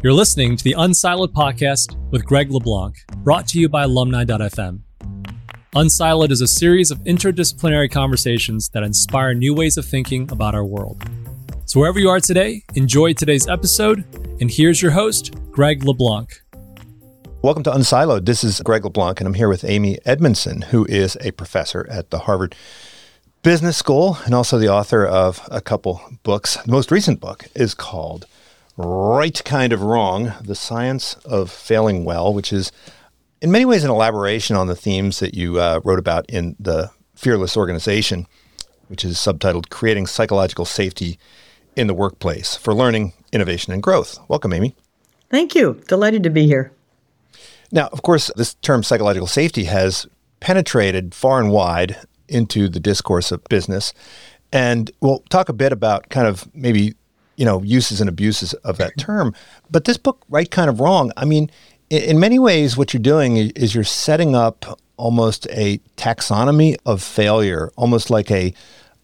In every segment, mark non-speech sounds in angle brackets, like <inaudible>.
You're listening to the Unsiloed podcast with Greg LeBlanc, brought to you by alumni.fm. Unsiloed is a series of interdisciplinary conversations that inspire new ways of thinking about our world. So, wherever you are today, enjoy today's episode. And here's your host, Greg LeBlanc. Welcome to Unsiloed. This is Greg LeBlanc, and I'm here with Amy Edmondson, who is a professor at the Harvard Business School and also the author of a couple books. The most recent book is called right kind of wrong, the science of failing well, which is in many ways an elaboration on the themes that you uh, wrote about in the Fearless Organization, which is subtitled Creating Psychological Safety in the Workplace for Learning, Innovation, and Growth. Welcome, Amy. Thank you. Delighted to be here. Now, of course, this term psychological safety has penetrated far and wide into the discourse of business. And we'll talk a bit about kind of maybe you know, uses and abuses of that term. But this book, Right Kind of Wrong, I mean, in, in many ways, what you're doing is you're setting up almost a taxonomy of failure, almost like a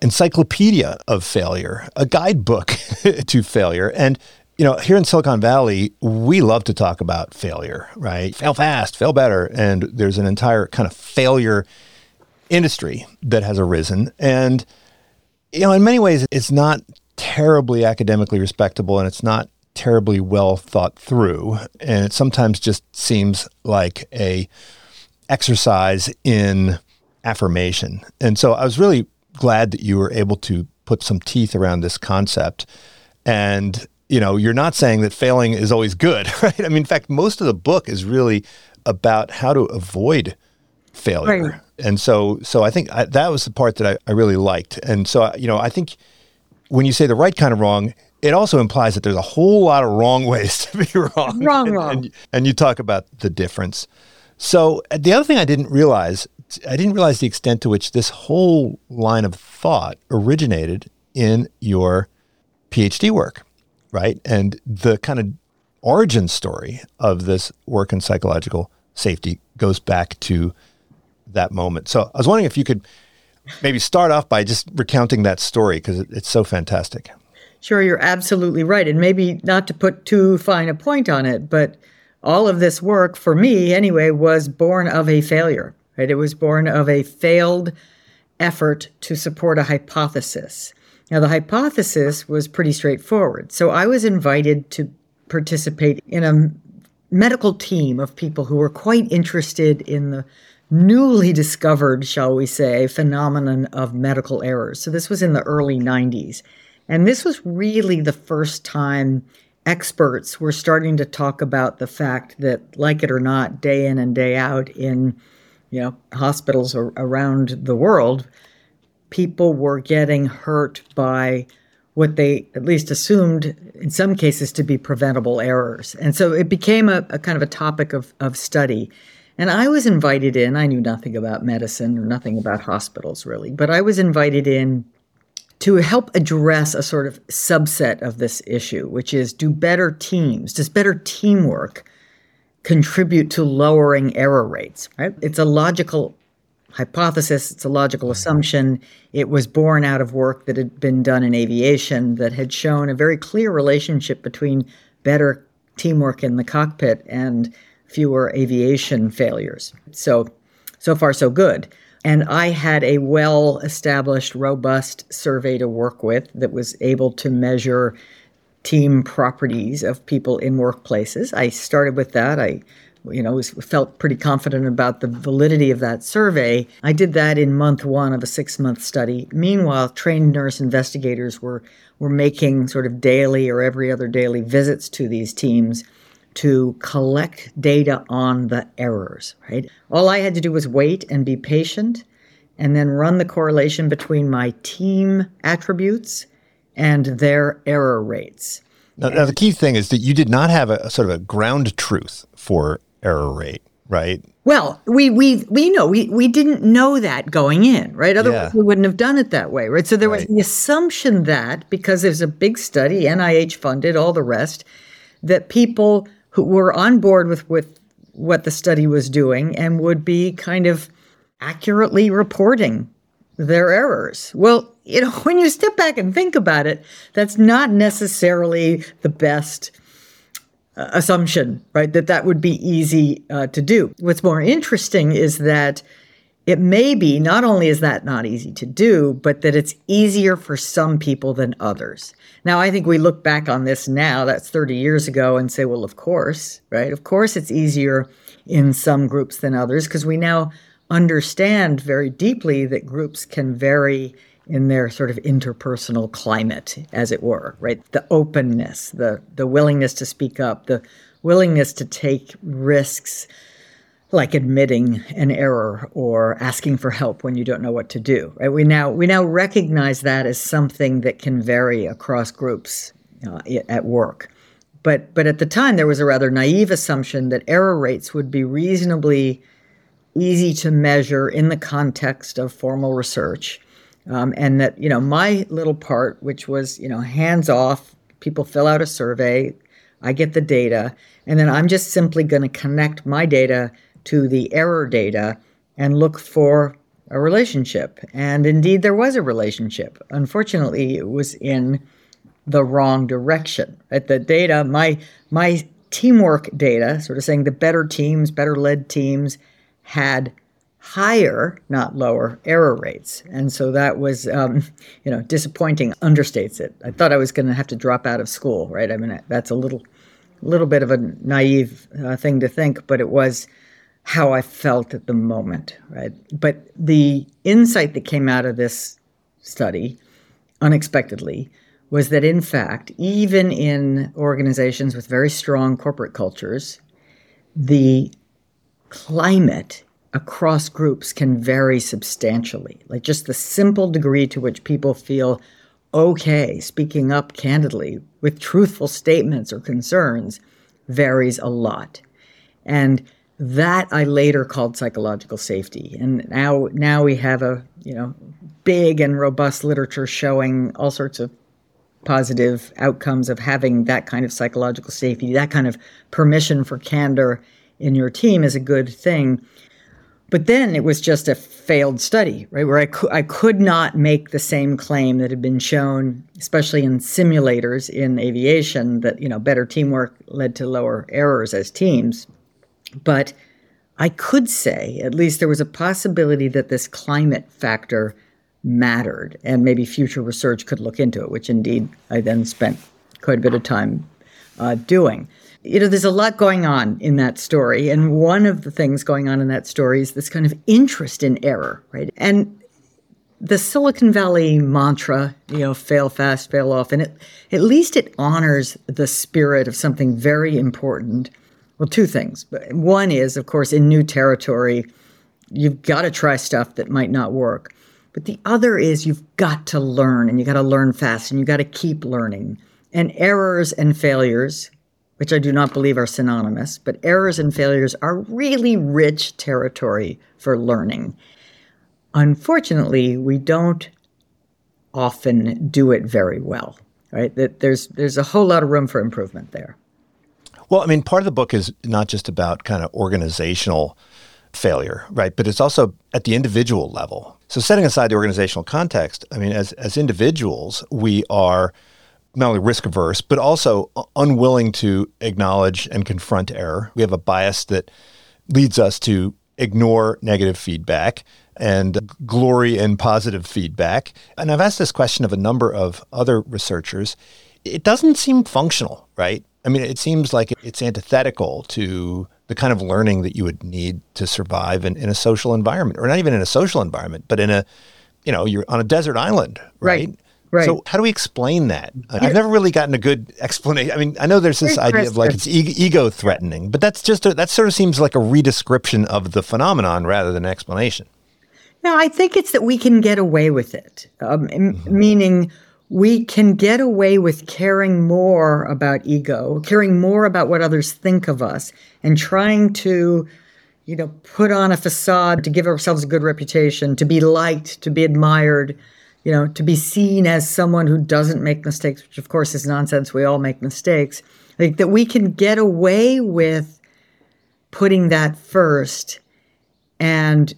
encyclopedia of failure, a guidebook <laughs> to failure. And you know, here in Silicon Valley, we love to talk about failure, right? Fail fast, fail better. And there's an entire kind of failure industry that has arisen. And, you know, in many ways, it's not terribly academically respectable and it's not terribly well thought through. And it sometimes just seems like a exercise in affirmation. And so i was really glad that you were able to put some teeth around this concept. And you know you're not saying that failing is always good <laughs> right? I mean in fact most of the book is really about how to avoid failure. Right. and so so i think I, that was the part that I, I really liked. And so you know i think when you say the right kind of wrong, it also implies that there's a whole lot of wrong ways <laughs> to be wrong. Wrong, and, wrong. And, and, you talk about the difference. So uh, the other thing I didn't realize, I didn't realize the extent to which this whole line of thought originated in your PhD work, right? And the kind of origin story of this work in psychological safety goes back to that moment. So I was wondering if you could maybe start off by just recounting that story because it's so fantastic. Sure, you're absolutely right. And maybe not to put too fine a point on it, but all of this work, for me anyway, was born of a failure, right? It was born of a failed effort to support a hypothesis. Now, the hypothesis was pretty straightforward. So I was invited to participate in a medical team of people who were quite interested in the newly discovered, shall we say, phenomenon of medical errors. So this was in the early 90s. And this was really the first time experts were starting to talk about the fact that, like it or not, day in and day out in you know hospitals around the world, people were getting hurt by what they at least assumed in some cases to be preventable errors. And so it became a, a kind of a topic of, of study. And I was invited in. I knew nothing about medicine or nothing about hospitals really, but I was invited in to help address a sort of subset of this issue, which is do better teams, does better teamwork contribute to lowering error rates, right? It's a logical hypothesis, it's a logical mm-hmm. assumption. It was born out of work that had been done in aviation that had shown a very clear relationship between better teamwork in the cockpit and fewer aviation failures. So, so far, so good. And I had a well established, robust survey to work with that was able to measure team properties of people in workplaces. I started with that. I you know, was, felt pretty confident about the validity of that survey. I did that in month one of a six month study. Meanwhile, trained nurse investigators were, were making sort of daily or every other daily visits to these teams to collect data on the errors, right? All I had to do was wait and be patient and then run the correlation between my team attributes and their error rates. Now, now, the key thing is that you did not have a, a, sort of a ground truth for error rate, right? Well, we we we know we we didn't know that going in, right? Otherwise, yeah. we wouldn't have done it that way, right? So there right. was the assumption that because there's a big study, NIH funded, all the rest, that people who were on board with, with what the study was doing and would be kind of accurately reporting their errors. Well, you know, <laughs> when you step back and think about it, that's not necessarily the best uh, assumption, right? That that would be easy uh, to do. What's more interesting is that it may be not only is that not easy to do, but that it's easier for some people than others. Now, I think we look back on this now, that's 30 years ago, and say, well, of course, right? Of course, it's easier in some groups than others because we now understand very deeply that groups can vary in their sort of interpersonal climate, as it were, right? The openness, the, the willingness to speak up, the willingness to take risks like admitting an error or asking for help when you don't know what to do. Right? We now we now recognize that as something that can vary across groups uh, at work. But but at the time there was a rather naive assumption that error rates would be reasonably easy to measure in the context of formal research, um, and that you know my little part, which was you know hands off, people fill out a survey, I get the data, and then I'm just simply going to connect my data to the error data and look for a relationship. And indeed, there was a relationship. Unfortunately, it was in the wrong direction. At the data, my my teamwork data, sort of saying the better teams, better led teams, had higher, not lower, error rates, and so that was, um, you know, disappointing. Understates it. I thought I was going to have to drop out of school. Right? I mean, that's a little, little bit of a naive uh, thing to think, but it was how I felt at the moment, right? But the insight that came out of this study, unexpectedly, was that in fact, even in organizations with very strong corporate cultures, the climate across groups can vary substantially. Like just the simple degree to which people feel okay speaking up candidly with truthful statements or concerns varies a lot. And that I later called psychological safety. And now now we have a, you know, big and robust literature showing all sorts of positive outcomes of having that kind of psychological safety, that kind of permission for candor in your team is a good thing. But then it was just a failed study, right? Where I, I could not make the same claim that had been shown, especially in simulators in aviation, that you know better teamwork led to lower errors as teams. But I could say at least there was a possibility that this climate factor mattered, and maybe future research could look into it, which indeed I then spent quite a bit of time uh, doing. You know, there's a lot going on in that story, and one of the things going on in that story is this kind of interest in error, right? And the Silicon Valley mantra, you know, fail fast, fail often, at least it honors the spirit of something very important well, two things. One is, of course, in new territory, you've got to try stuff that might not work. But the other is you've got to learn and you got to learn fast and you got to keep learning. And errors and failures, which I do not believe are synonymous, but errors and failures are really rich territory for learning. Unfortunately, we don't often do it very well, right? There's there's a whole lot of room for improvement there. Well, I mean, part of the book is not just about kind of organizational failure, right? But it's also at the individual level. So setting aside the organizational context, I mean, as as individuals, we are not only risk averse, but also unwilling to acknowledge and confront error. We have a bias that leads us to ignore negative feedback and glory in positive feedback. And I've asked this question of a number of other researchers. It doesn't seem functional, right? I mean, it seems like it's antithetical to the kind of learning that you would need to survive in, in a social environment, or not even in a social environment, but in a, you know, you're on a desert island, right? Right. Right. So how do we explain that? I've never really gotten a good explanation. I mean, I know there's this idea of like it's ego threatening, but that's just a, that sort of seems like a redescription of the phenomenon rather than an explanation. No, I think it's that we can get away with it, um, mm-hmm. meaning we can get away with caring more about ego, caring more about what others think of us, and trying to, you know, put on a facade to give ourselves a good reputation, to be liked, to be admired, you know, to be seen as someone who doesn't make mistakes, which of course is nonsense. We all make mistakes. Like that we can get away with putting that first and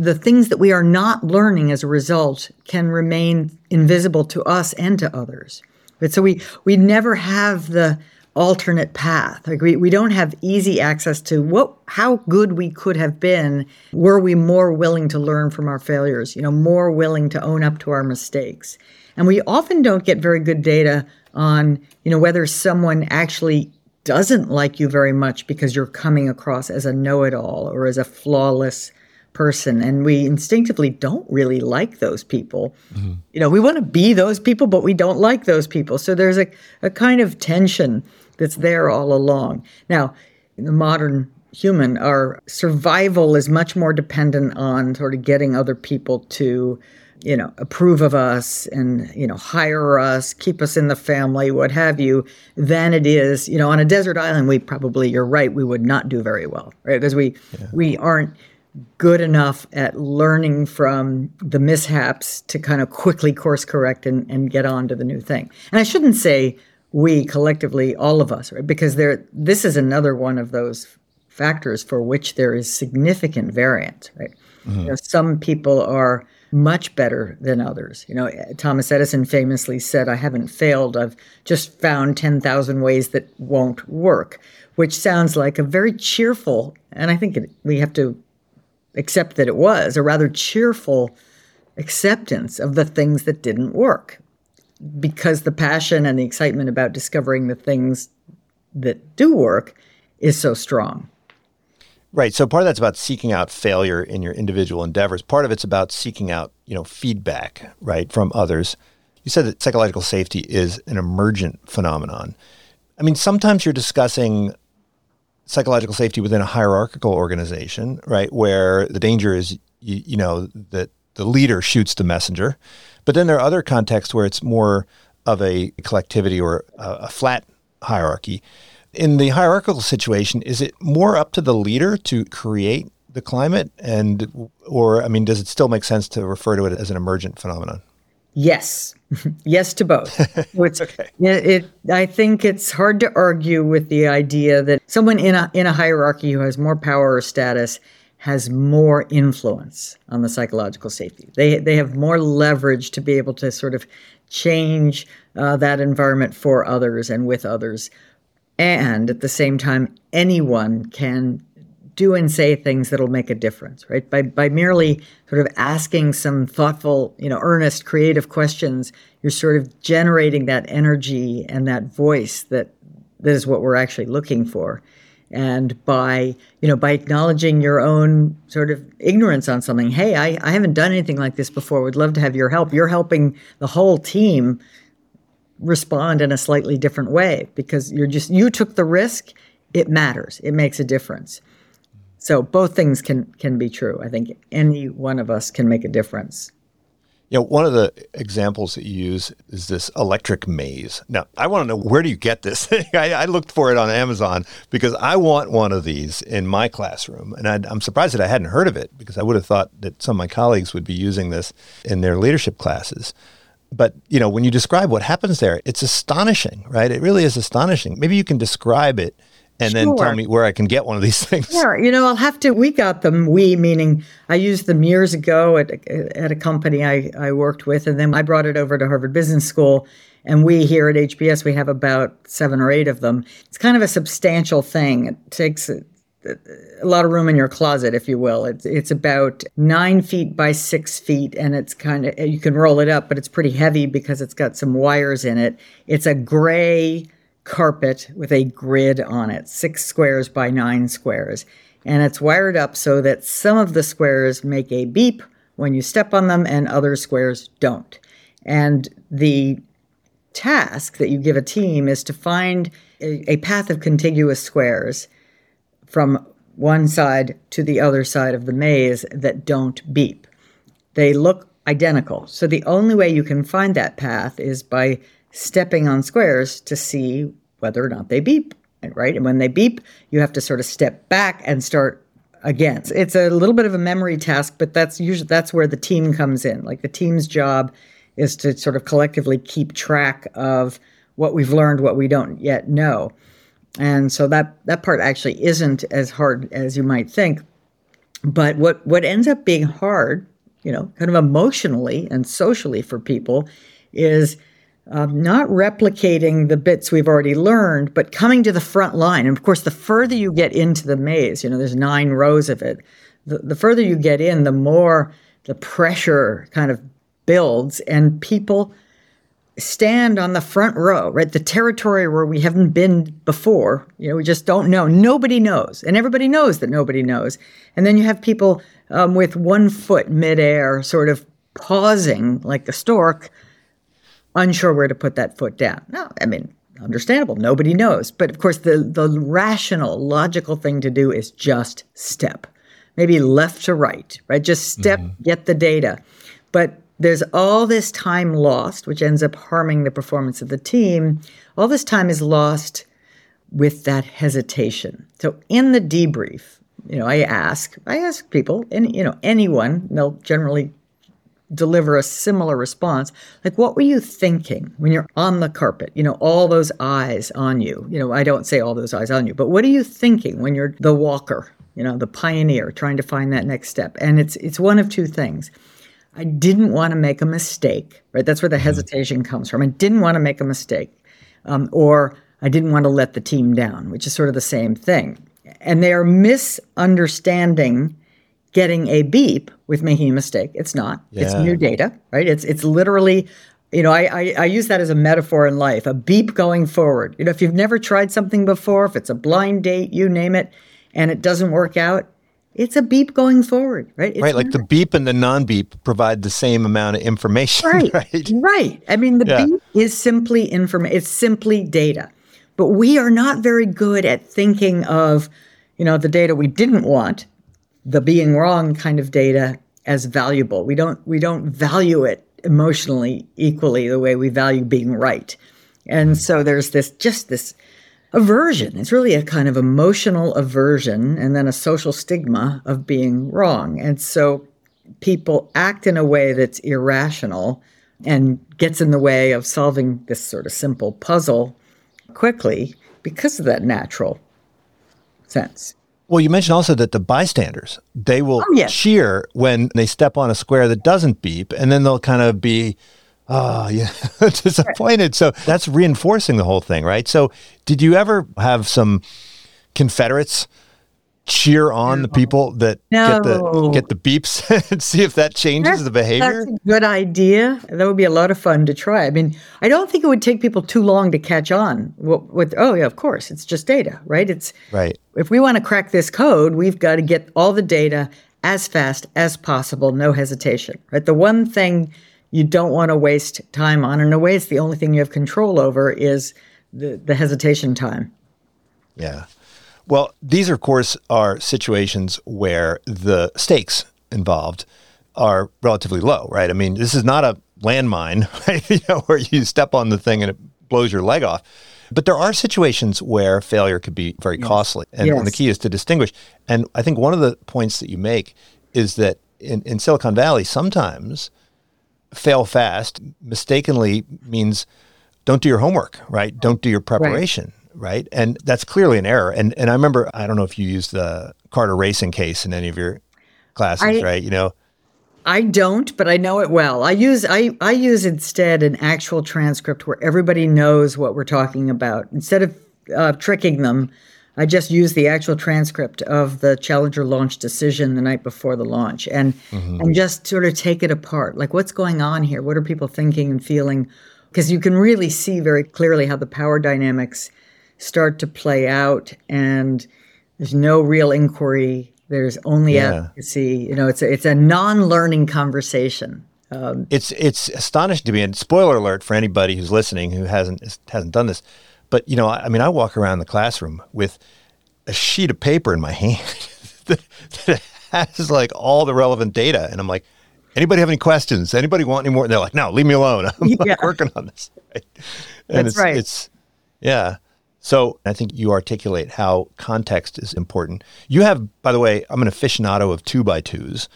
the things that we are not learning as a result can remain invisible to us and to others. But so we we never have the alternate path. Like we, we don't have easy access to what how good we could have been were we more willing to learn from our failures, you know, more willing to own up to our mistakes. And we often don't get very good data on, you know, whether someone actually doesn't like you very much because you're coming across as a know-it-all or as a flawless person and we instinctively don't really like those people mm-hmm. you know we want to be those people but we don't like those people so there's a, a kind of tension that's there all along now in the modern human our survival is much more dependent on sort of getting other people to you know approve of us and you know hire us keep us in the family what have you than it is you know on a desert island we probably you're right we would not do very well right because we yeah. we aren't good enough at learning from the mishaps to kind of quickly course correct and, and get on to the new thing. And I shouldn't say we collectively, all of us, right? Because there, this is another one of those factors for which there is significant variance, right? Mm-hmm. You know, some people are much better than others. You know, Thomas Edison famously said, I haven't failed. I've just found 10,000 ways that won't work, which sounds like a very cheerful, and I think it, we have to accept that it was a rather cheerful acceptance of the things that didn't work because the passion and the excitement about discovering the things that do work is so strong. Right. So part of that's about seeking out failure in your individual endeavors. Part of it's about seeking out, you know, feedback, right, from others. You said that psychological safety is an emergent phenomenon. I mean, sometimes you're discussing psychological safety within a hierarchical organization, right, where the danger is, you, you know, that the leader shoots the messenger. But then there are other contexts where it's more of a collectivity or a, a flat hierarchy. In the hierarchical situation, is it more up to the leader to create the climate and or I mean does it still make sense to refer to it as an emergent phenomenon? Yes. Yes to both. <laughs> Which okay. it, it, I think it's hard to argue with the idea that someone in a in a hierarchy who has more power or status has more influence on the psychological safety. They they have more leverage to be able to sort of change uh, that environment for others and with others. And at the same time, anyone can do and say things that'll make a difference, right? By by merely sort of asking some thoughtful, you know, earnest, creative questions, you're sort of generating that energy and that voice that that is what we're actually looking for. And by, you know, by acknowledging your own sort of ignorance on something, hey, I, I haven't done anything like this before. Would love to have your help. You're helping the whole team respond in a slightly different way because you're just you took the risk. It matters. It makes a difference. So both things can can be true. I think any one of us can make a difference. You know, one of the examples that you use is this electric maze. Now, I want to know where do you get this thing? <laughs> I, I, looked for it on Amazon because I want one of these in my classroom, and I, I'm surprised that I hadn't heard of it because I would have thought that some of my colleagues would be using this in their leadership classes. But you know, when you describe what happens there, it's astonishing, right? It really is astonishing. Maybe you can describe it and sure. then tell me where I can get one of these <laughs> things. Yeah, you know, I'll have to. We got them. We meaning I used them years ago at at a company I I worked with, and then I brought it over to Harvard Business School. And we here at HBS we have about seven or eight of them. It's kind of a substantial thing. It takes a, a lot of room in your closet, if you will. It's it's about nine feet by six feet, and it's kind of you can roll it up, but it's pretty heavy because it's got some wires in it. It's a gray carpet with a grid on it, six squares by nine squares. And it's wired up so that some of the squares make a beep when you step on them and other squares don't. And the task that you give a team is to find a, a path of contiguous squares from one side to the other side of the maze that don't beep. They look identical. So the only way you can find that path is by stepping on squares to see whether or not they beep, right? And when they beep, you have to sort of step back and start again. It's a little bit of a memory task, but that's usually that's where the team comes in. Like the team's job is to sort of collectively keep track of what we've learned, what we don't yet know. And so that that part actually isn't as hard as you might think. But what what ends up being hard, you know, kind of emotionally and socially for people is um, not replicating the bits we've already learned, but coming to the front line. And of course, the further you get into the maze, you know, there's nine rows of it. The, the further you get in, the more the pressure kind of builds, and people stand on the front row, right? The territory where we haven't been before. You know, we just don't know. Nobody knows, and everybody knows that nobody knows. And then you have people um, with one foot midair, sort of pausing like a stork unsure where to put that foot down. No, I mean, understandable. Nobody knows. But of course, the, the rational, logical thing to do is just step. Maybe left to right, right? Just step, mm-hmm. get the data. But there's all this time lost, which ends up harming the performance of the team. All this time is lost with that hesitation. So in the debrief, you know, I ask, I ask people, and you know, anyone, they'll generally deliver a similar response. Like, what were you thinking when you're on the carpet? You know, all those eyes on you. You know, I don't say all those eyes on you, but what are you thinking when you're the walker? You know, the pioneer trying to find that next step. And it's it's one of two things. I didn't want to make a mistake, right? That's where the mm-hmm. hesitation comes from. I didn't want to make a mistake, um, or I didn't want to let the team down, which is sort of the same thing. And they are misunderstanding getting a beep with making a mistake. It's not. Yeah. It's new data, right? It's it's literally, you know, I, I, I use that as a metaphor in life. A beep going forward. You know, if you've never tried something before, if it's a blind date, you name it, and it doesn't work out, it's a beep going forward, right? It's right, like the beep and the non-beep provide the same amount of information. <laughs> Right, right. right. I mean, the yeah. beep is simply information. It's simply data, but we are not very good at thinking of, you know, the data we didn't want the being wrong kind of data as valuable. We don't we don't value it emotionally equally the way we value being right. And so there's this just this aversion. It's really a kind of emotional aversion and then a social stigma of being wrong. And so people act in a way that's irrational and gets in the way of solving this sort of simple puzzle quickly because of that natural sense. Well, you mentioned also that the bystanders, they will oh, yes. cheer when they step on a square that doesn't beep, and then they'll kind of be, oh, <laughs> yeah, disappointed. So that's reinforcing the whole thing, right? So did you ever have some Confederates cheer on the people that no. get the get the beeps <laughs> and see if that changes that's, the behavior? That's a good idea. That would be a lot of fun to try. I mean, I don't think it would take people too long to catch on. With, oh yeah, of course, it's just data, right? It's right. If we want to crack this code, we've got to get all the data as fast as possible, no hesitation. Right. The one thing you don't want to waste time on, in a way, it's the only thing you have control over is the the hesitation time. Yeah. Well, these, of course, are situations where the stakes involved are relatively low, right? I mean, this is not a landmine, <laughs> right? you know, where you step on the thing and it blows your leg off. But there are situations where failure could be very yes. costly. And, yes. and, the key is to distinguish. And I think one of the points that you make is that in, in Silicon Valley, sometimes fail fast mistakenly means don't do your homework, right? Don't do your preparation. Right right? And that's clearly an error. And and I remember I don't know if you used the CARTER racing case in any of your classes, I, right? You know, I don't, but I know it well. I use I I use instead an actual transcript where everybody knows what we're talking about instead of uh, tricking them. I just use the actual transcript of the Challenger launch decision the night before the launch and mm-hmm. and just sort of take it apart. Like what's going on here? What are people thinking and feeling? Because you can really see very clearly how the power dynamics start to play out and there's no real inquiry. There's only yeah. advocacy. You know it's a, it's a non-learning conversation. Um, it's it's astonishing to me and spoiler alert for anybody who's listening who hasn't hasn't done this but you know I, I mean I walk around the classroom with a sheet of paper in my <laughs> hand <laughs> that, that has like all the relevant data and I'm like anybody have any questions? Anybody want any more? And they're like no leave me alone. <laughs> I'm yeah. like working on this. Right? and That's it's, right. it's yeah so I think you articulate how context is important. You have, by the way, I'm an aficionado of two by twos,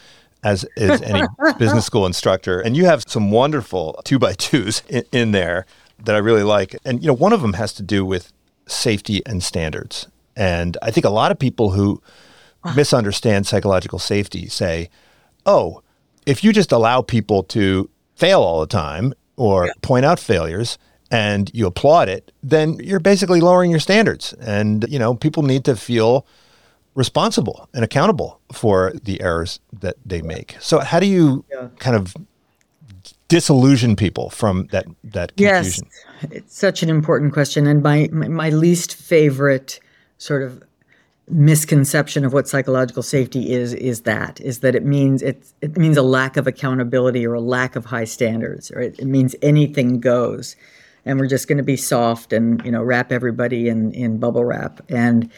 as is any <laughs> business school instructor, and you have some wonderful two by twos in, in there that I really like. And you know, one of them has to do with safety and standards. And I think a lot of people who ah. misunderstand psychological safety say, "Oh, if you just allow people to fail all the time, or point out failures and you applaud it, then you're basically lowering your standards. And, you know, people need to feel responsible and accountable for the errors that they make. So how do you yeah. kind of disillusion people from that that confusion? Yes, it's such an important question, and my my least favorite sort of misconception of what psychological safety is is that is that it means it it means a lack of accountability or a lack of high standards, or it, it means anything goes, and we're just going to be soft and you know wrap everybody in in bubble wrap, and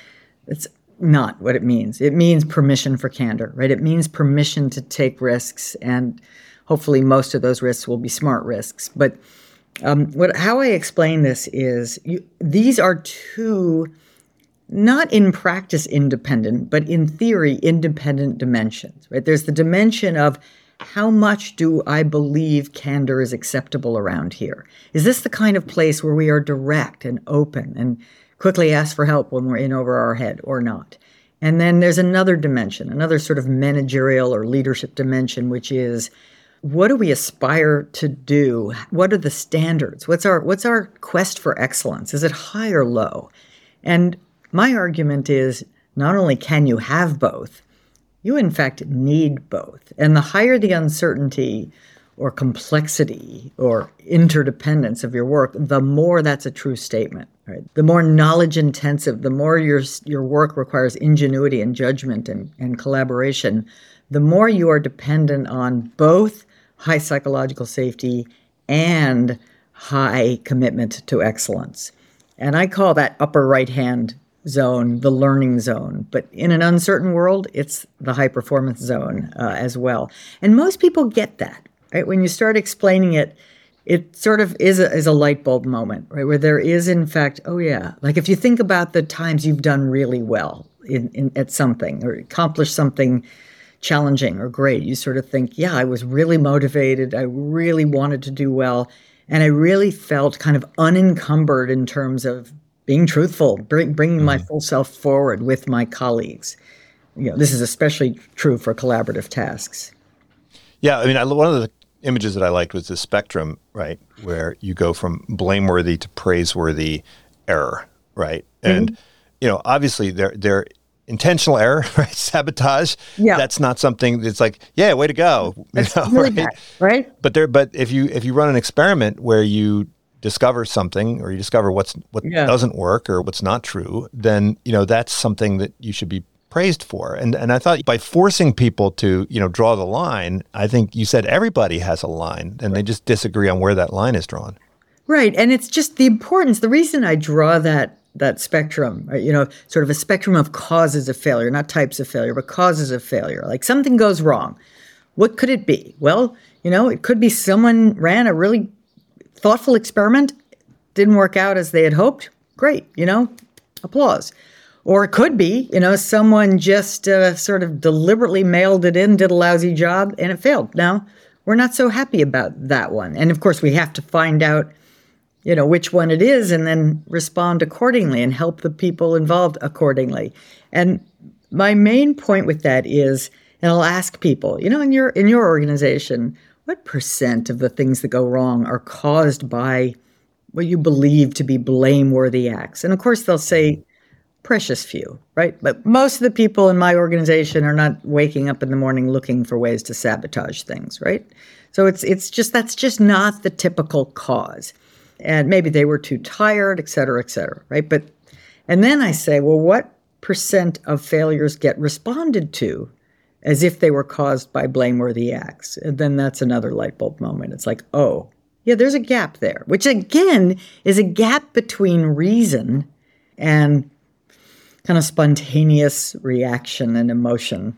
it's not what it means. It means permission for candor, right? It means permission to take risks, and hopefully, most of those risks will be smart risks. But um, what how I explain this is you, these are two not in practice independent, but in theory independent dimensions, right? There's the dimension of how much do I believe candor is acceptable around here? Is this the kind of place where we are direct and open and quickly ask for help when we're in over our head or not. And then there's another dimension, another sort of managerial or leadership dimension, which is what do we aspire to do? What are the standards? What's our what's our quest for excellence? Is it high or low? And my argument is not only can you have both, you in fact need both. And the higher the uncertainty or complexity or interdependence of your work, the more that's a true statement. Right? The more knowledge intensive, the more your your work requires ingenuity and judgment and, and collaboration, the more you are dependent on both high psychological safety and high commitment to excellence. And I call that upper right hand zone the learning zone. But in an uncertain world, it's the high performance zone uh, as well. And most people get that. Right? When you start explaining it, it sort of is a, is a light bulb moment, right? Where there is, in fact, oh yeah, like if you think about the times you've done really well in, in at something or accomplished something challenging or great, you sort of think, yeah, I was really motivated, I really wanted to do well, and I really felt kind of unencumbered in terms of being truthful, bring, bringing mm-hmm. my full self forward with my colleagues. You know, this is especially true for collaborative tasks. Yeah, I mean, I, one of the images that I liked was the spectrum, right, where you go from blameworthy to praiseworthy error, right? Mm-hmm. And you know, obviously, they're they're intentional error, <laughs> right? Sabotage. Yeah. That's not something that's like, yeah, way to go. <laughs> That's know, really right? Bad, right? But there, but if you if you run an experiment where you discover something or you discover what's what yeah. doesn't work or what's not true, then you know that's something that you should be praised for. And and I thought by forcing people to, you know, draw the line, I think you said everybody has a line and they just disagree on where that line is drawn. Right. And it's just the importance. The reason I draw that that spectrum, uh, you know, sort of a spectrum of causes of failure, not types of failure, but causes of failure. Like something goes wrong. What could it be? Well, you know, it could be someone ran a really thoughtful experiment, didn't work out as they had hoped. Great, you know, applause. Or it could be, you know, someone just uh, sort of deliberately mailed it in, did a lousy job, and it failed. Now, we're not so happy about that one. And of course, we have to find out, you know, which one it is and then respond accordingly and help the people involved accordingly. And my main point with that is, and I'll ask people, you know, in your in your organization, what percent of the things that go wrong are caused by what you believe to be blameworthy acts? And of course, they'll say mm-hmm. precious few, right? But most of the people in my organization are not waking up in the morning looking for ways to sabotage things, right? So it's it's just that's just not the typical cause. And maybe they were too tired, et cetera, et cetera, right? But and then I say, well, what percent of failures get responded to as if they were caused by blameworthy acts? And then that's another light bulb moment. It's like, oh, yeah, there's a gap there, which again is a gap between reason and kind of spontaneous reaction and emotion.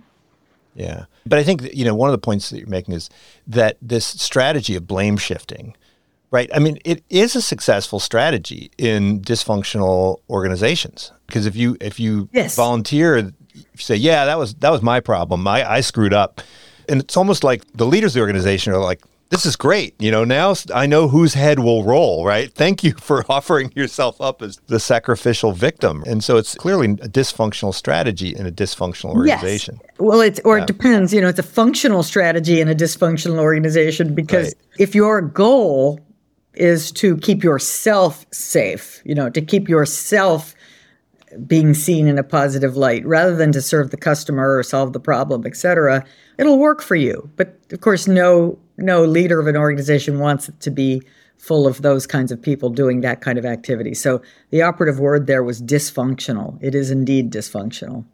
Yeah. But I think, you know, one of the points that you're making is that this strategy of blame shifting, right? I mean, it is a successful strategy in dysfunctional organizations because if you if you yes. volunteer, say, "Yeah, that was that was my problem. I, I screwed up," and it's almost like the leaders of the organization are like, this is great. You know, now I know whose head will roll, right? Thank you <laughs> for offering yourself up as the sacrificial victim. And so it's clearly a dysfunctional strategy in a dysfunctional organization. Yes. Well, it's, or yeah. it depends. You know, it's a functional strategy in a dysfunctional organization because right. if your goal is to keep yourself safe, you know, to keep yourself being seen in a positive light rather than to serve the customer or solve the problem, etc. It'll work for you. But of course no no leader of an organization wants it to be full of those kinds of people doing that kind of activity. So the operative word there was dysfunctional. It is indeed dysfunctional.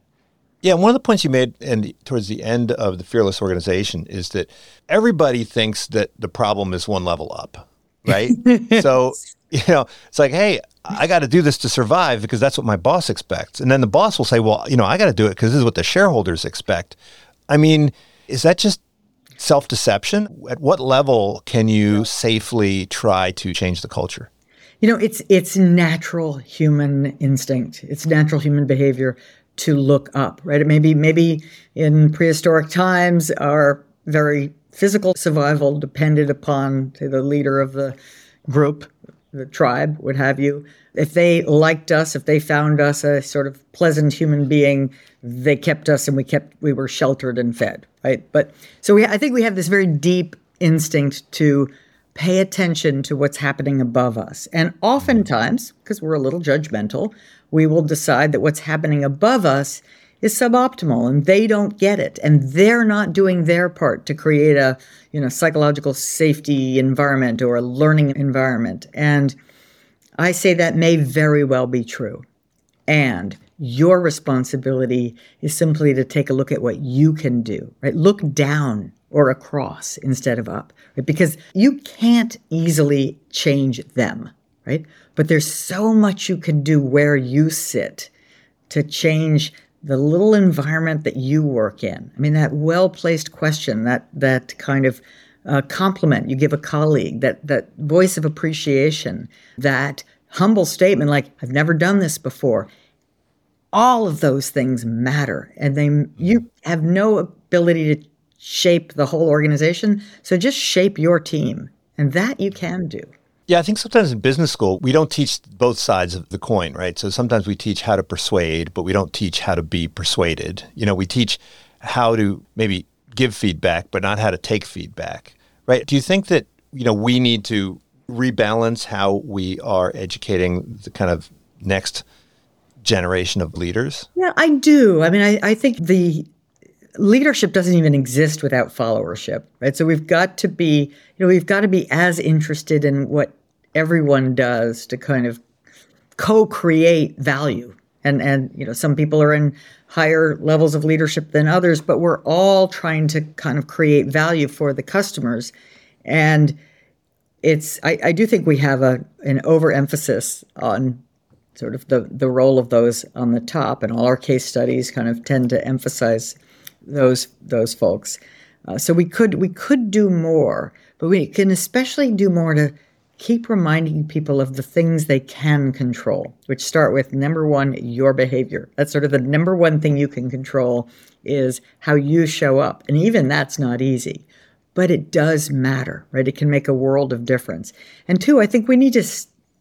Yeah, one of the points you made and towards the end of the Fearless organization is that everybody thinks that the problem is one level up, right? <laughs> so, you know, it's like, hey, I got to do this to survive because that's what my boss expects. And then the boss will say, well, you know, I got to do it because this is what the shareholders expect. I mean, is that just self deception? At what level can you safely try to change the culture? You know, it's it's natural human instinct. It's natural human behavior to look up, right? It may be maybe in prehistoric times our very physical survival depended upon say, the leader of the group, the tribe, what have you. If they liked us, if they found us a sort of pleasant human being, they kept us and we kept we were sheltered and fed, right? But so we I think we have this very deep instinct to pay attention to what's happening above us. And oftentimes, because we're a little judgmental, we will decide that what's happening above us is suboptimal and they don't get it and they're not doing their part to create a you know psychological safety environment or a learning environment. And i say that may very well be true. And your responsibility is simply to take a look at what you can do right? Look down or across instead of up right? because you can't easily change them right? But there's so much you can do where you sit to change the little environment that you work in. I mean, that well placed question, that, that kind of uh, compliment you give a colleague, that, that voice of appreciation, that humble statement like, I've never done this before. All of those things matter, and they you have no ability to shape the whole organization. So just shape your team, and that you can do. Yeah, I think sometimes in business school, we don't teach both sides of the coin, right? So sometimes we teach how to persuade, but we don't teach how to be persuaded. You know, we teach how to maybe give feedback, but not how to take feedback, right? Do you think that, you know, we need to rebalance how we are educating the kind of next generation of leaders? Yeah, I do. I mean, I, I think the leadership doesn't even exist without followership, right? So we've got to be, you know, we've got to be as interested in what everyone does to kind of co-create value. And and you know, some people are in higher levels of leadership than others, but we're all trying to kind of create value for the customers. And it's I, I do think we have a an overemphasis on sort of the the role of those on the top, and all our case studies kind of tend to emphasize those those folks. Uh, so we could we could do more, but we can especially do more to keep reminding people of the things they can control, which start with number one, your behavior. That's sort of the number one thing you can control is how you show up, and even that's not easy. But it does matter, right? It can make a world of difference. And two, I think we need to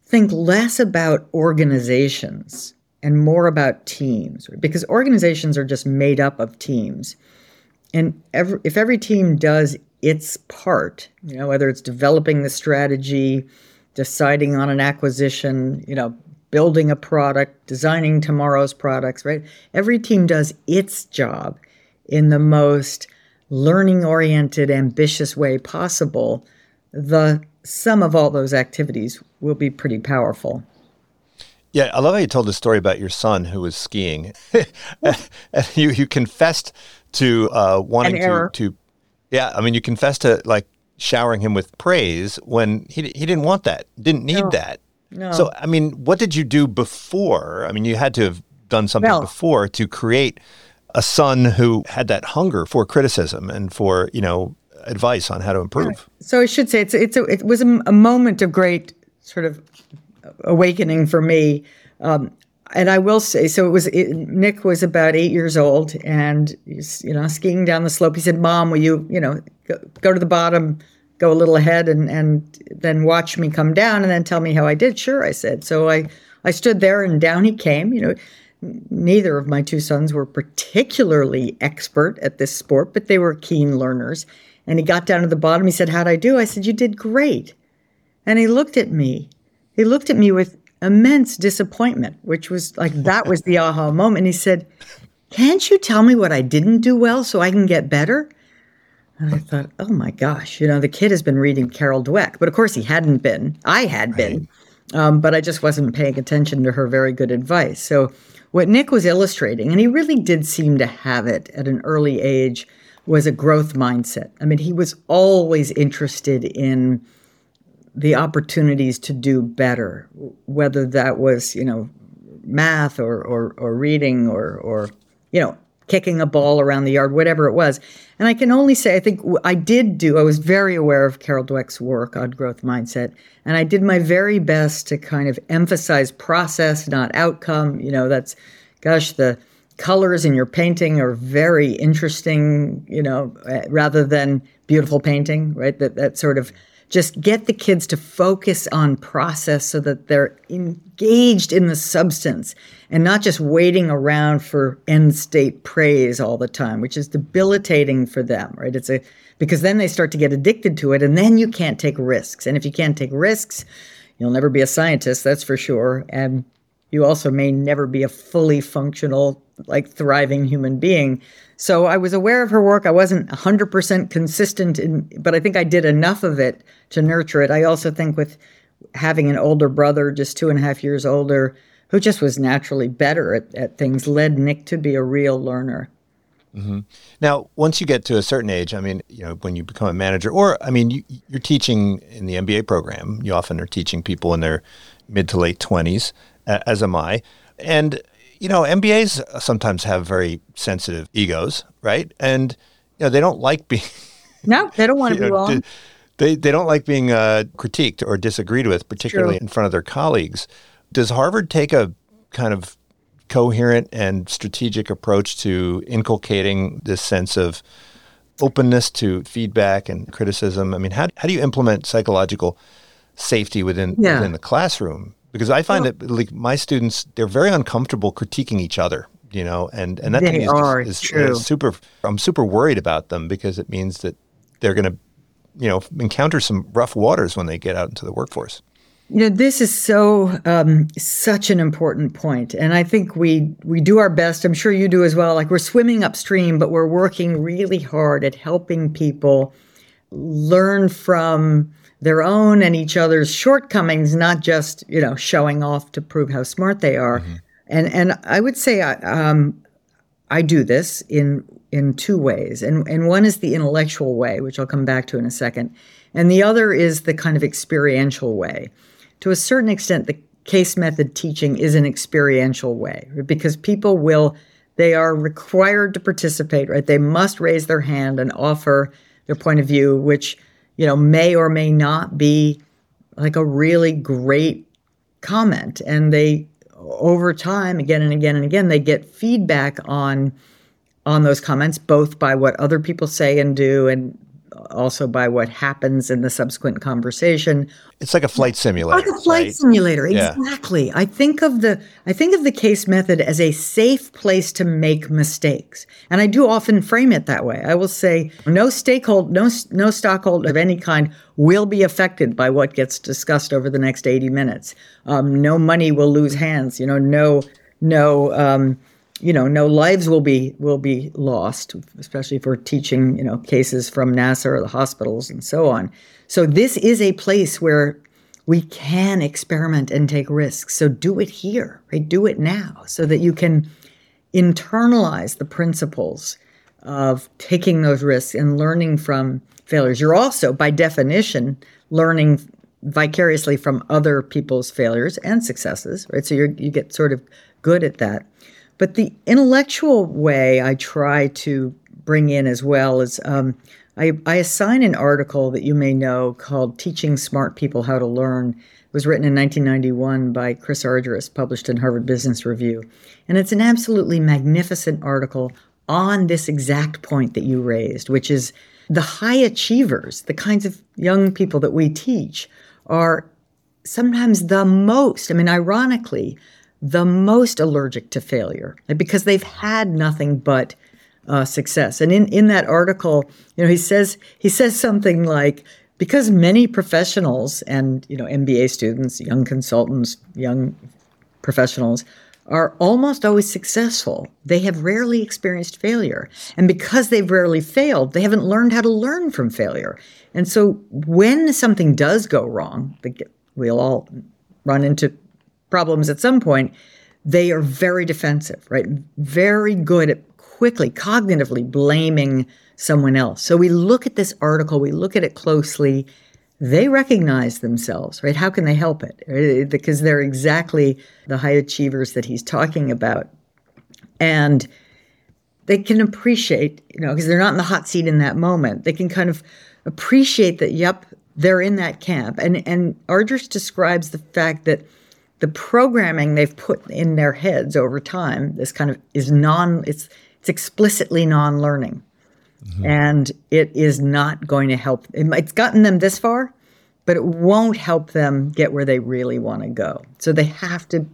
think less about organizations and more about teams because organizations are just made up of teams. And every, if every team does its part, you know, whether it's developing the strategy, deciding on an acquisition, you know, building a product, designing tomorrow's products, right? Every team does its job in the most learning oriented, ambitious way possible. The sum of all those activities will be pretty powerful. Yeah, I love how you told the story about your son who was skiing. <laughs> you you confessed to uh, wanting to to yeah. I mean, you confessed to like showering him with praise when he he didn't want that, didn't need no. that. No. So I mean, what did you do before? I mean, you had to have done something well, before to create a son who had that hunger for criticism and for you know advice on how to improve. So I should say it's it's a, it was a, a moment of great sort of awakening for me. Um, and I will say, so it was. It, Nick was about eight years old, and you know skiing down the slope. He said, "Mom, will you you know go, go to the bottom, go a little ahead, and and then watch me come down, and then tell me how I did?" Sure, I said. So I I stood there, and down he came. You know, neither of my two sons were particularly expert at this sport, but they were keen learners. And he got down to the bottom. He said, "How'd I do?" I said, "You did great." And he looked at me. He looked at me with immense disappointment, which was like that was the aha moment. He said, Can't you tell me what I didn't do well so I can get better? And I thought, oh my gosh, you know, the kid has been reading Carol Dweck, but of course he hadn't been. I had right. been, um, but I just wasn't paying attention to her very good advice. So, what Nick was illustrating, and he really did seem to have it at an early age, was a growth mindset. I mean, he was always interested in the opportunities to do better, whether that was, you know, math or, or, or reading or, or, you know, kicking a ball around the yard, whatever it was. And I can only say, I think I did do, I was very aware of Carol Dweck's work on growth mindset. And I did my very best to kind of emphasize process, not outcome. You know, that's, gosh, the colors in your painting are very interesting, you know, eh, rather than beautiful painting, right? That, that sort of, just get the kids to focus on process so that they're engaged in the substance and not just waiting around for end state praise all the time which is debilitating for them right? It's a because then they start to get addicted to it and then you can't take risks. And if you can't take risks you'll never be a scientist that's for sure. And you also may never be a fully functional like thriving human being so I was aware of her work. I wasn't 100% consistent, in, but I think I did enough of it to nurture it. I also think with having an older brother, just two and a half years older, who just was naturally better at, at things, led Nick to be a real learner. Mm-hmm. Now, once you get to a certain age, I mean, you know, when you become a manager, or I mean, you, you're teaching in the MBA program. You often are teaching people in their mid to late 20s, as am I. And you know, MBAs sometimes have very sensitive egos, right? And you know, they don't like being <laughs> No, they don't want to <laughs> be know, wrong. They they don't like being uh, critiqued or disagreed with, particularly True. in front of their colleagues. Does Harvard take a kind of coherent and strategic approach to inculcating this sense of openness to feedback and criticism? I mean, how, how do you implement psychological safety within yeah. within the classroom? Because I find well, that like my students, they're very uncomfortable critiquing each other, you know, and and that they is, are, is, is super. I'm super worried about them because it means that they're going to, you know, encounter some rough waters when they get out into the workforce. You know, this is so um, such an important point, and I think we we do our best. I'm sure you do as well. Like we're swimming upstream, but we're working really hard at helping people learn from their own and each other's shortcomings, not just you know showing off to prove how smart they are. Mm-hmm. And and I would say I, um, I do this in in two ways, and and one is the intellectual way, which I'll come back to in a second, and the other is the kind of experiential way. To a certain extent, the case method teaching is an experiential way because people will they are required to participate right they must raise their hand and offer their point of view which you know, may or may not be like a really great comment. And they, over time, again and again and again, they get feedback on on those comments, both by what other people say and do, and also by what happens in the subsequent conversation. It's like a flight simulator. Like a flight right? simulator, exactly. Yeah. I think of the I think of the case method as a safe place to make mistakes, and I do often frame it that way. I will say no stakeholder, no no stockholder of any kind will be affected by what gets discussed over the next eighty minutes. Um, no money will lose hands. You know, no no. Um, you know, no lives will be will be lost, especially for teaching, you know, cases from NASA or the hospitals and so on. So this is a place where we can experiment and take risks. So do it here, right? Do it now so that you can internalize the principles of taking those risks and learning from failures. You're also, by definition, learning vicariously from other people's failures and successes, right? So you you get sort of good at that. But the intellectual way I try to bring in as well is um, I, I, assign an article that you may know called Teaching Smart People How to Learn. It was written in 1991 by Chris Argyris, published in Harvard Business Review. And it's an absolutely magnificent article on this exact point that you raised, which is the high achievers, the kinds of young people that we teach, are sometimes the most, I mean, ironically, the most allergic to failure because they've had nothing but uh, success. And in, in that article, you know, he says he says something like, because many professionals and you know MBA students, young consultants, young professionals are almost always successful. They have rarely experienced failure. And because they've rarely failed, they haven't learned how to learn from failure. And so when something does go wrong, we'll all run into problems at some point, they are very defensive, right? Very good at quickly, cognitively blaming someone else. So we look at this article, we look at it closely, they recognize themselves, right? How can they help it? Because they're exactly the high achievers that he's talking about. And they can appreciate, you know, because they're not in the hot seat in that moment. They can kind of appreciate that, yep, they're in that camp. And and Argyris describes the fact that the programming they've put in their heads over time, this kind of is non it's it's explicitly non-learning. Mm-hmm. And it is not going to help. It's gotten them this far, but it won't help them get where they really want to go. So they have to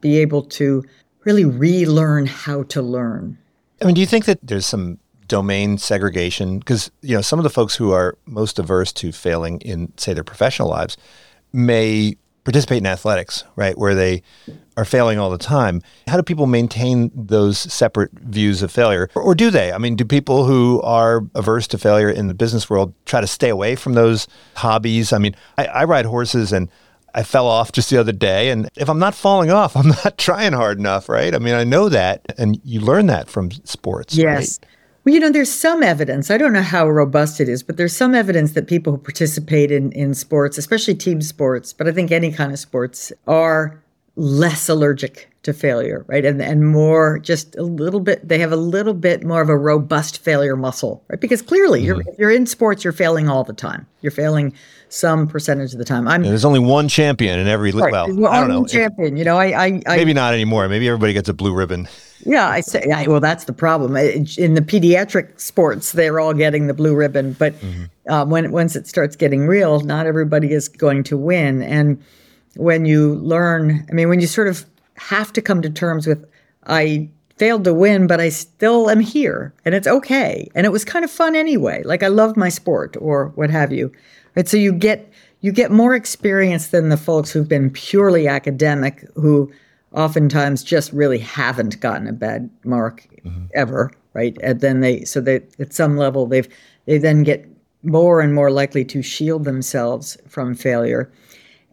be able to really relearn how to learn. I mean, do you think that there's some domain segregation? Because, you know, some of the folks who are most averse to failing in, say, their professional lives may participate in athletics, right, where they are failing all the time. How do people maintain those separate views of failure? Or, or, do they? I mean, do people who are averse to failure in the business world try to stay away from those hobbies? I mean, I, I ride horses and I fell off just the other day. And if I'm not falling off, <laughs> I'm not trying hard enough, right? I mean, I know that. And you learn that from sports. Yes. Right? Well, you know, there's some evidence. I don't know how robust it is, but there's some evidence that people who participate in, in sports, especially team sports, but I think any kind of sports, are less allergic to failure, right? And and more just a little bit they have a little bit more of a robust failure muscle, right? Because clearly mm-hmm. you're you're in sports, you're failing all the time. You're failing some percentage of the time. I'm yeah, there's only one champion in every right. well, well I don't know. Champion, you know, I, I, I maybe not anymore. Maybe everybody gets a blue ribbon. <laughs> Yeah, I say. I, well, that's the problem. In the pediatric sports, they're all getting the blue ribbon, but mm-hmm. uh, when once it starts getting real, not everybody is going to win. And when you learn, I mean, when you sort of have to come to terms with, I failed to win, but I still am here and it's okay. And it was kind of fun anyway. Like I loved my sport or what have you. Right. So you get you get more experience than the folks who've been purely academic who oftentimes just really haven't gotten a bad mark mm-hmm. ever. Right. And then they so they at some level they've they then get more and more likely to shield themselves from failure.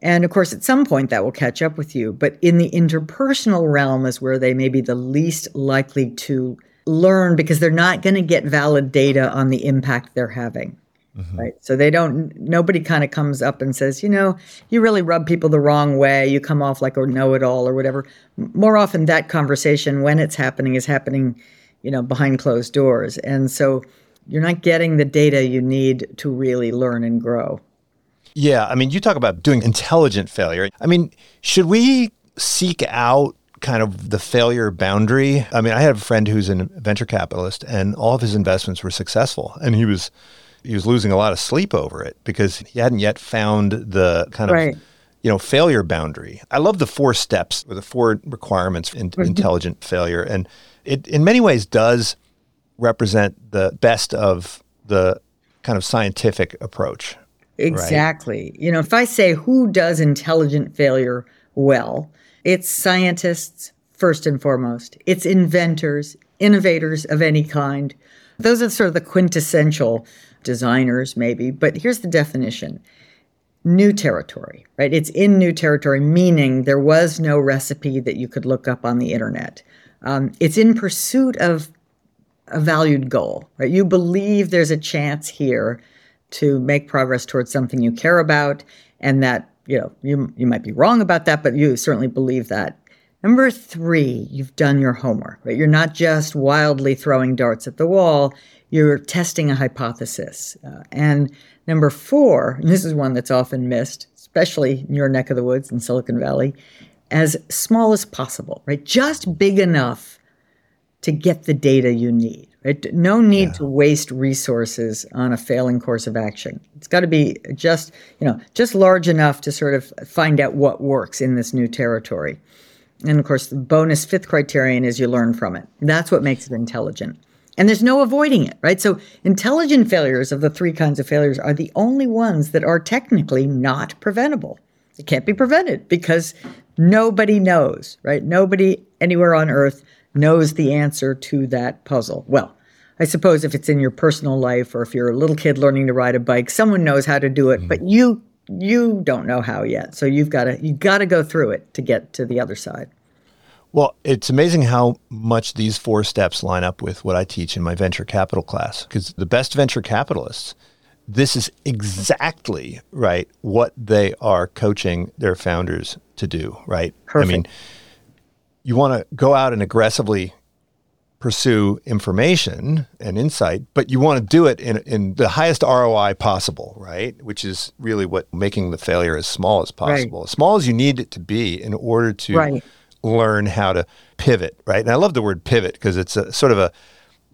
And of course, at some point that will catch up with you. But in the interpersonal realm is where they may be the least likely to learn because they're not going to get valid data on the impact they're having. Mm-hmm. Right. So they don't, nobody kind of comes up and says, you know, you really rub people the wrong way. You come off like a know it all or whatever. More often, that conversation, when it's happening, is happening, you know, behind closed doors. And so you're not getting the data you need to really learn and grow. Yeah. I mean, you talk about doing intelligent failure. I mean, should we seek out kind of the failure boundary? I mean, I have a friend who's a venture capitalist and all of his investments were successful and he was he was losing a lot of sleep over it because he hadn't yet found the kind of right. you know failure boundary. I love the four steps or the four requirements in mm-hmm. intelligent failure and it in many ways does represent the best of the kind of scientific approach. Exactly. Right? You know, if I say who does intelligent failure well, it's scientists first and foremost. It's inventors, innovators of any kind. Those are sort of the quintessential designers, maybe. But here's the definition new territory, right? It's in new territory, meaning there was no recipe that you could look up on the internet. Um, it's in pursuit of a valued goal, right? You believe there's a chance here to make progress towards something you care about and that you know you you might be wrong about that but you certainly believe that number 3 you've done your homework right you're not just wildly throwing darts at the wall you're testing a hypothesis uh, and number 4 and this is one that's often missed especially in your neck of the woods in Silicon Valley as small as possible right just big enough to get the data you need Right? No need yeah. to waste resources on a failing course of action. It's got to be just, you know, just large enough to sort of find out what works in this new territory. And of course, the bonus fifth criterion is you learn from it. That's what makes it intelligent. And there's no avoiding it, right? So, intelligent failures of the three kinds of failures are the only ones that are technically not preventable. It can't be prevented because nobody knows, right? Nobody anywhere on earth knows the answer to that puzzle. Well, I suppose if it's in your personal life or if you're a little kid learning to ride a bike, someone knows how to do it, but you you don't know how yet. So you've got to you got to go through it to get to the other side. Well, it's amazing how much these four steps line up with what I teach in my venture capital class because the best venture capitalists this is exactly right what they are coaching their founders to do, right? Perfect. I mean, you want to go out and aggressively pursue information and insight, but you want to do it in, in the highest ROI possible, right? Which is really what making the failure as small as possible, right. as small as you need it to be in order to right. Learn how to pivot, right? And I love the word pivot because it's a sort of a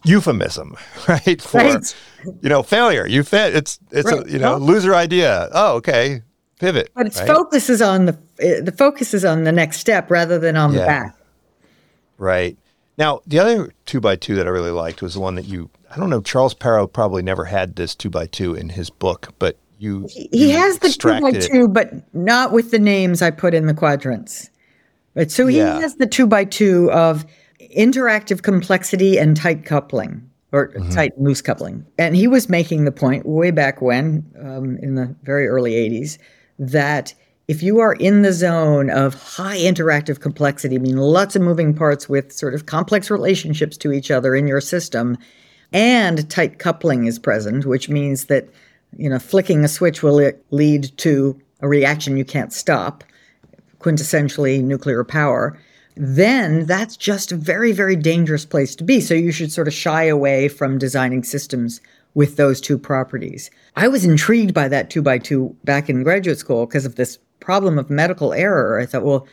euphemism, <laughs> right? For right. you know, failure. You fit. It's it's a you know loser idea. Oh, okay, pivot. But its focus is on the eh, the focus is on the next step rather than on yeah. the back. Right. Now, the other two by two that I really liked was the one that you, I don't know, Charles Perrow probably never had this two by two in his book, but you. He, he has the two by two, it. but not with the names I put in the quadrants. Right. So he yeah. has the two by two of interactive complexity and tight coupling or mm-hmm. tight loose coupling. And he was making the point way back when, um, in the very early 80s, that if you are in the zone of high interactive complexity, I mean lots of moving parts with sort of complex relationships to each other in your system, and tight coupling is present, which means that you know flicking a switch will lead to a reaction you can't stop, quintessentially nuclear power. Then that's just a very, very dangerous place to be. So you should sort of shy away from designing systems with those two properties. I was intrigued by that two by two back in graduate school because of this problem of medical error. I thought, well,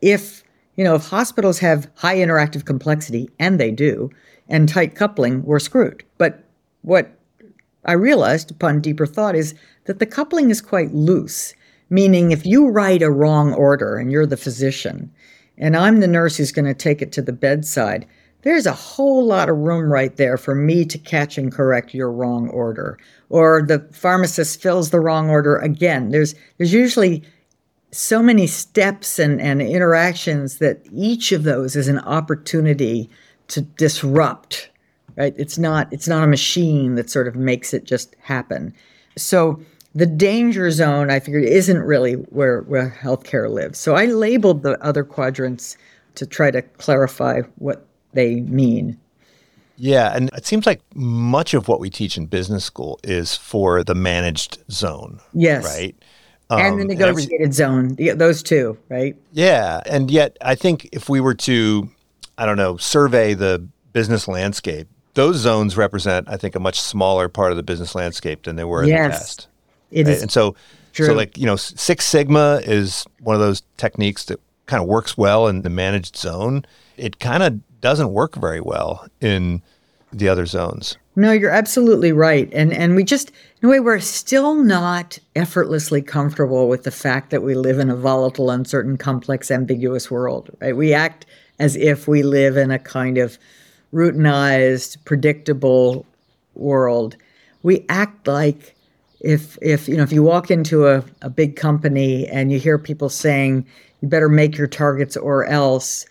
if you know, if hospitals have high interactive complexity, and they do, and tight coupling, we're screwed. But what I realized upon deeper thought is that the coupling is quite loose, meaning if you write a wrong order and you're the physician, and I'm the nurse who's going to take it to the bedside, there's a whole lot of room right there for me to catch and correct your wrong order. Or the pharmacist fills the wrong order again. There's there's usually so many steps and, and interactions that each of those is an opportunity to disrupt right it's not it's not a machine that sort of makes it just happen so the danger zone i figured isn't really where where healthcare lives so i labeled the other quadrants to try to clarify what they mean yeah, and it seems like much of what we teach in business school is for the managed zone. Yes. Right? Um, and the negotiated every, zone, those two, right? Yeah. And yet, I think if we were to, I don't know, survey the business landscape, those zones represent, I think, a much smaller part of the business landscape than they were in yes, the past. It right? is and so, true. so like you know, Six Sigma is one of those techniques that kind of works well in the managed zone. It kind of doesn't work very well in the other zones. No, you're absolutely right. And and we just in a way we're still not effortlessly comfortable with the fact that we live in a volatile, uncertain, complex, ambiguous world. Right? We act as if we live in a kind of routinized, predictable world. We act like if if you know if you walk into a, a big company and you hear people saying you better make your targets or else,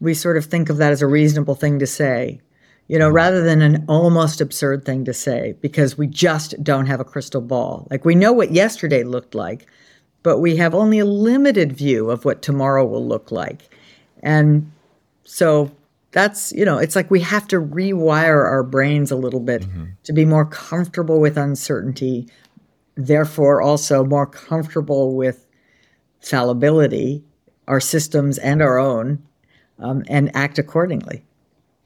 we sort of think of that as a reasonable thing to say you know, rather than an almost absurd thing to say because we just don't have a crystal ball. Like we know what yesterday looked like, but we have only a limited view of what tomorrow will look like. And so that's, you know, it's like we have to rewire our brains a little bit mm-hmm. to be more comfortable with uncertainty, therefore also more comfortable with fallibility, our systems and our own, um, and act accordingly.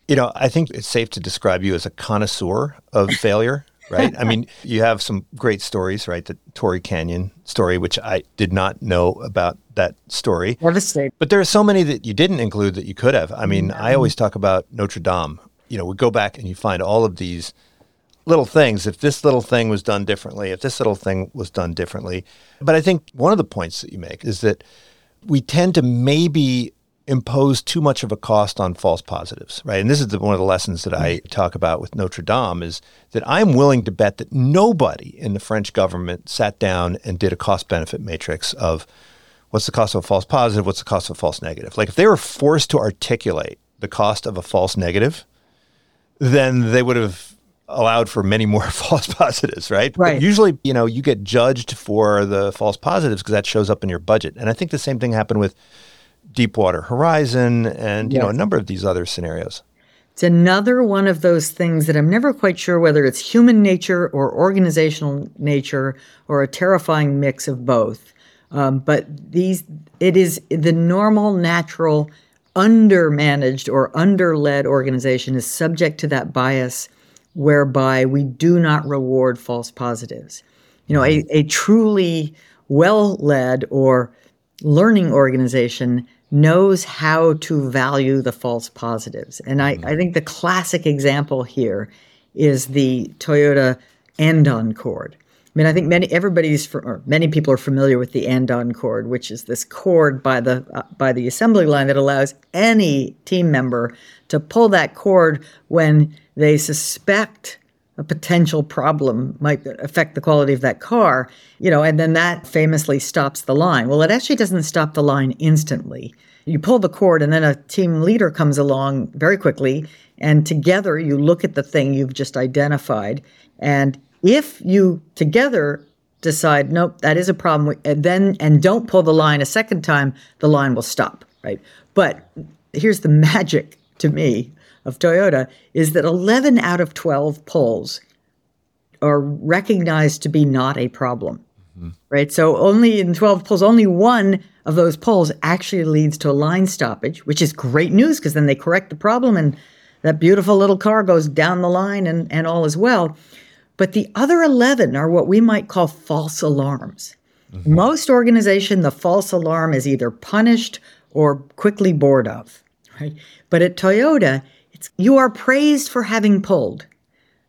You know, I think it's safe to describe you as a connoisseur of <laughs> failure, right? I mean, you have some great stories, right? The Torrey Canyon story, which I did not know about that story. Devastating. But there are so many that you didn't include that you could have. I mean, I always talk about Notre Dame. You know, we go back and you find all of these little things. If this little thing was done differently, if this little thing was done differently. But I think one of the points that you make is that we tend to maybe impose too much of a cost on false positives, right? And this is the, one of the lessons that I mm-hmm. talk about with Notre Dame is that I'm willing to bet that nobody in the French government sat down and did a cost benefit matrix of what's the cost of a false positive, what's the cost of a false negative. Like if they were forced to articulate the cost of a false negative, then they would have allowed for many more <laughs> false positives, right? Right. But usually, you know, you get judged for the false positives because that shows up in your budget. And I think the same thing happened with Deepwater Horizon and, you know, a number of these other scenarios. It's another one of those things that I'm never quite sure whether it's human nature or organizational nature or a terrifying mix of both. Um, but these, it is the normal, natural, undermanaged or underled organization is subject to that bias whereby we do not reward false positives. You know, a, a truly well led or learning organization knows how to value the false positives. And I, I think the classic example here is the Toyota Andon cord. I mean, I think many everybody's for, or many people are familiar with the Andon cord, which is this cord by the uh, by the assembly line that allows any team member to pull that cord when they suspect a potential problem might affect the quality of that car, you know, and then that famously stops the line. Well, it actually doesn't stop the line instantly. You pull the cord, and then a team leader comes along very quickly, and together you look at the thing you've just identified. And if you together decide, nope, that is a problem, and then and don't pull the line a second time, the line will stop, right? But here's the <laughs> magic to me of Toyota is that 11 out of 12 pulls are recognized to be not a problem. Mm-hmm. Right? So only in 12 pulls, only one of those pulls actually leads to a line stoppage, which is great news because then they correct the problem and that beautiful little car goes down the line and, and all is well. But the other 11 are what we might call false alarms. Mm-hmm. Most organization, the false alarm is either punished or quickly bored of. Right? But at Toyota, you are praised for having pulled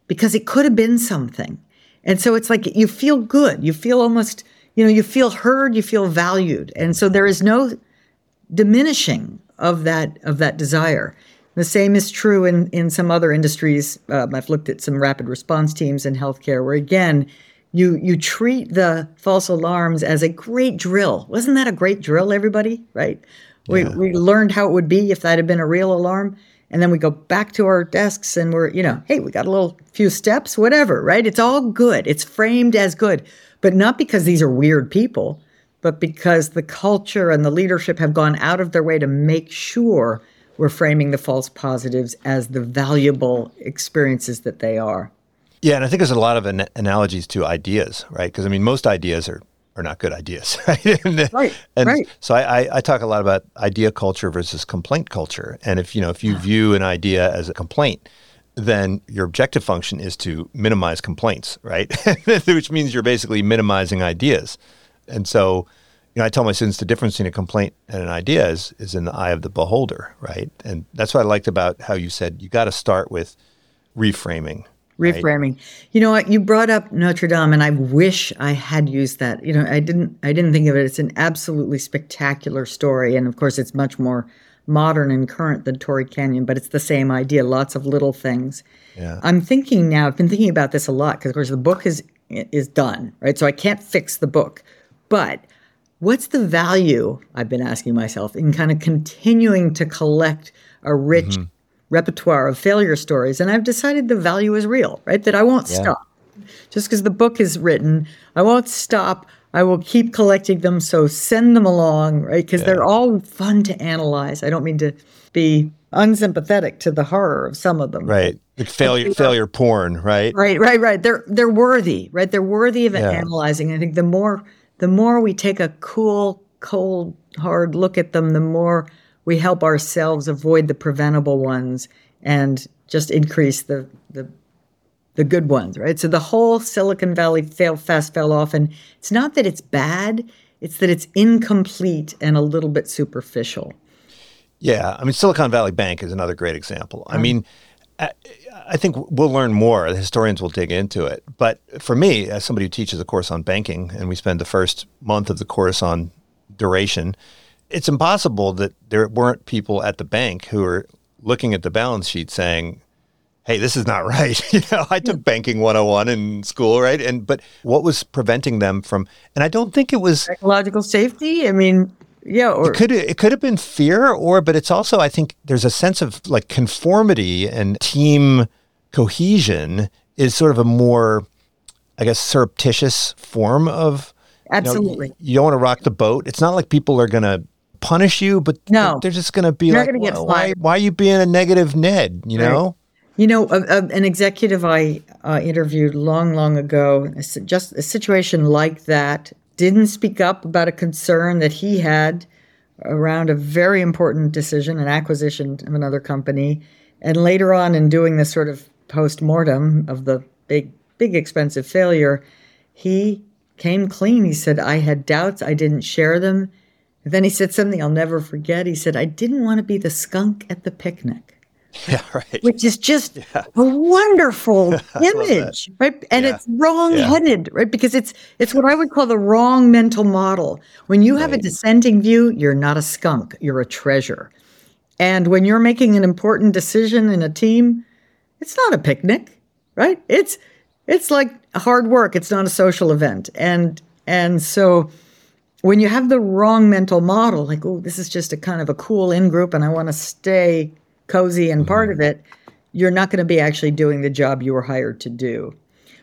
because it could have been something. And so it's like you feel good. You feel almost, you know, you feel heard, you feel valued. And so there is no diminishing of that of that desire. The same is true in in some other industries. Um, I've looked at some rapid response teams in healthcare, where again, you you treat the false alarms as a great drill. Wasn't that a great drill, everybody? Right? We we learned how it would be if that had been a real alarm, and then we go back to our desks and we're you know, hey, we got a little few steps, whatever. Right? It's all good. It's framed as good, but not because these are weird people, but because the culture and the leadership have gone out of their way to make sure we're framing the false positives as the valuable experiences that they are. Yeah, and I think there's a lot of an- analogies to ideas, right? Because I mean, most ideas are are not good ideas, <laughs> right? and, Right, and right. So I, I, I talk a lot about idea culture versus complaint culture, and if you know if you view an idea as a complaint, then your objective function is to minimize complaints, right? <laughs> Which means you're basically minimizing ideas, and so. You know, I tell my students the difference between a complaint and an idea is, is in the eye of the beholder, right? And that's what I liked about how you said you got to start with reframing, right? reframing. You know what? You brought up notre dame and i wish i had used that. You know i didn't i didn't think of it. It's an absolutely spectacular story and of course it's much more modern and current than torrey canyon but it's the same idea lots of little things. Yeah. i'm thinking now i've been thinking about this a lot because of course the book is is done right? So i can't fix the book but what's the value i've been asking myself in kind of continuing to collect a rich mm-hmm. Repertoire of failure stories and i've decided the value is real right that i won't stop just because the book is written i won't stop i will keep collecting them so send them along right because they're all fun to analyze i don't mean to be unsympathetic to the horror of some of them Right. Like failure failure porn, right? Right, right, right. They're they're worthy, right? They're worthy of Yeah. analyzing. I think the more the more we take a cool, cold, hard look at them, the more we help ourselves avoid the preventable ones and just increase the the the good ones, right? So the whole Silicon Valley fail fast fell off, and it's not that it's bad; it's that it's incomplete and a little bit superficial. Yeah. I mean, Silicon Valley Bank is another great example. I mean, I, I think we'll learn more. The historians will dig into it. But for me, as somebody who teaches a course on banking, and we spend the first month of the course on duration, it's impossible that there weren't people at the bank who were looking at the balance sheet saying, hey, this is not <laughs> right. <laughs> you know, I took banking 101 in school, right? And but what was preventing them from and I don't think it was psychological safety. I mean, yeah, or it could it could have been fear or but it's also I think there's a sense of like conformity and team cohesion is sort of a more I guess surreptitious form of Absolutely. You, know, you don't want to rock the boat. It's not like people are going to punish you, but no. they're just going to be You're like, well, why, why are you being a negative Ned? You right. know? You know, a, a, an executive I uh, interviewed long, long ago, just a situation like that, didn't speak up about a concern that he had around a very important decision, an acquisition of another company. And later on, in doing this sort of post mortem of the big, big expensive failure, he came clean. He said, I had doubts, I didn't share them. And then he said something I'll never forget. He said, I didn't want to be the skunk at the picnic. <laughs> Yeah, right. Which is just yeah. a wonderful <laughs> image, right? And yeah. it's wrong-headed, yeah. right? Because it's it's what I would call the wrong mental model. When you have a dissenting view, you're not a skunk, you're a treasure. And when you're making an important decision in a team, it's not a picnic, right? It's it's like hard work. It's not a social event. And and so when you have the wrong mental model, like, oh, this is just a kind of a cool in group and I want to stay cozy and part mm-hmm. of it, you're not going to be actually doing the job you were hired to do.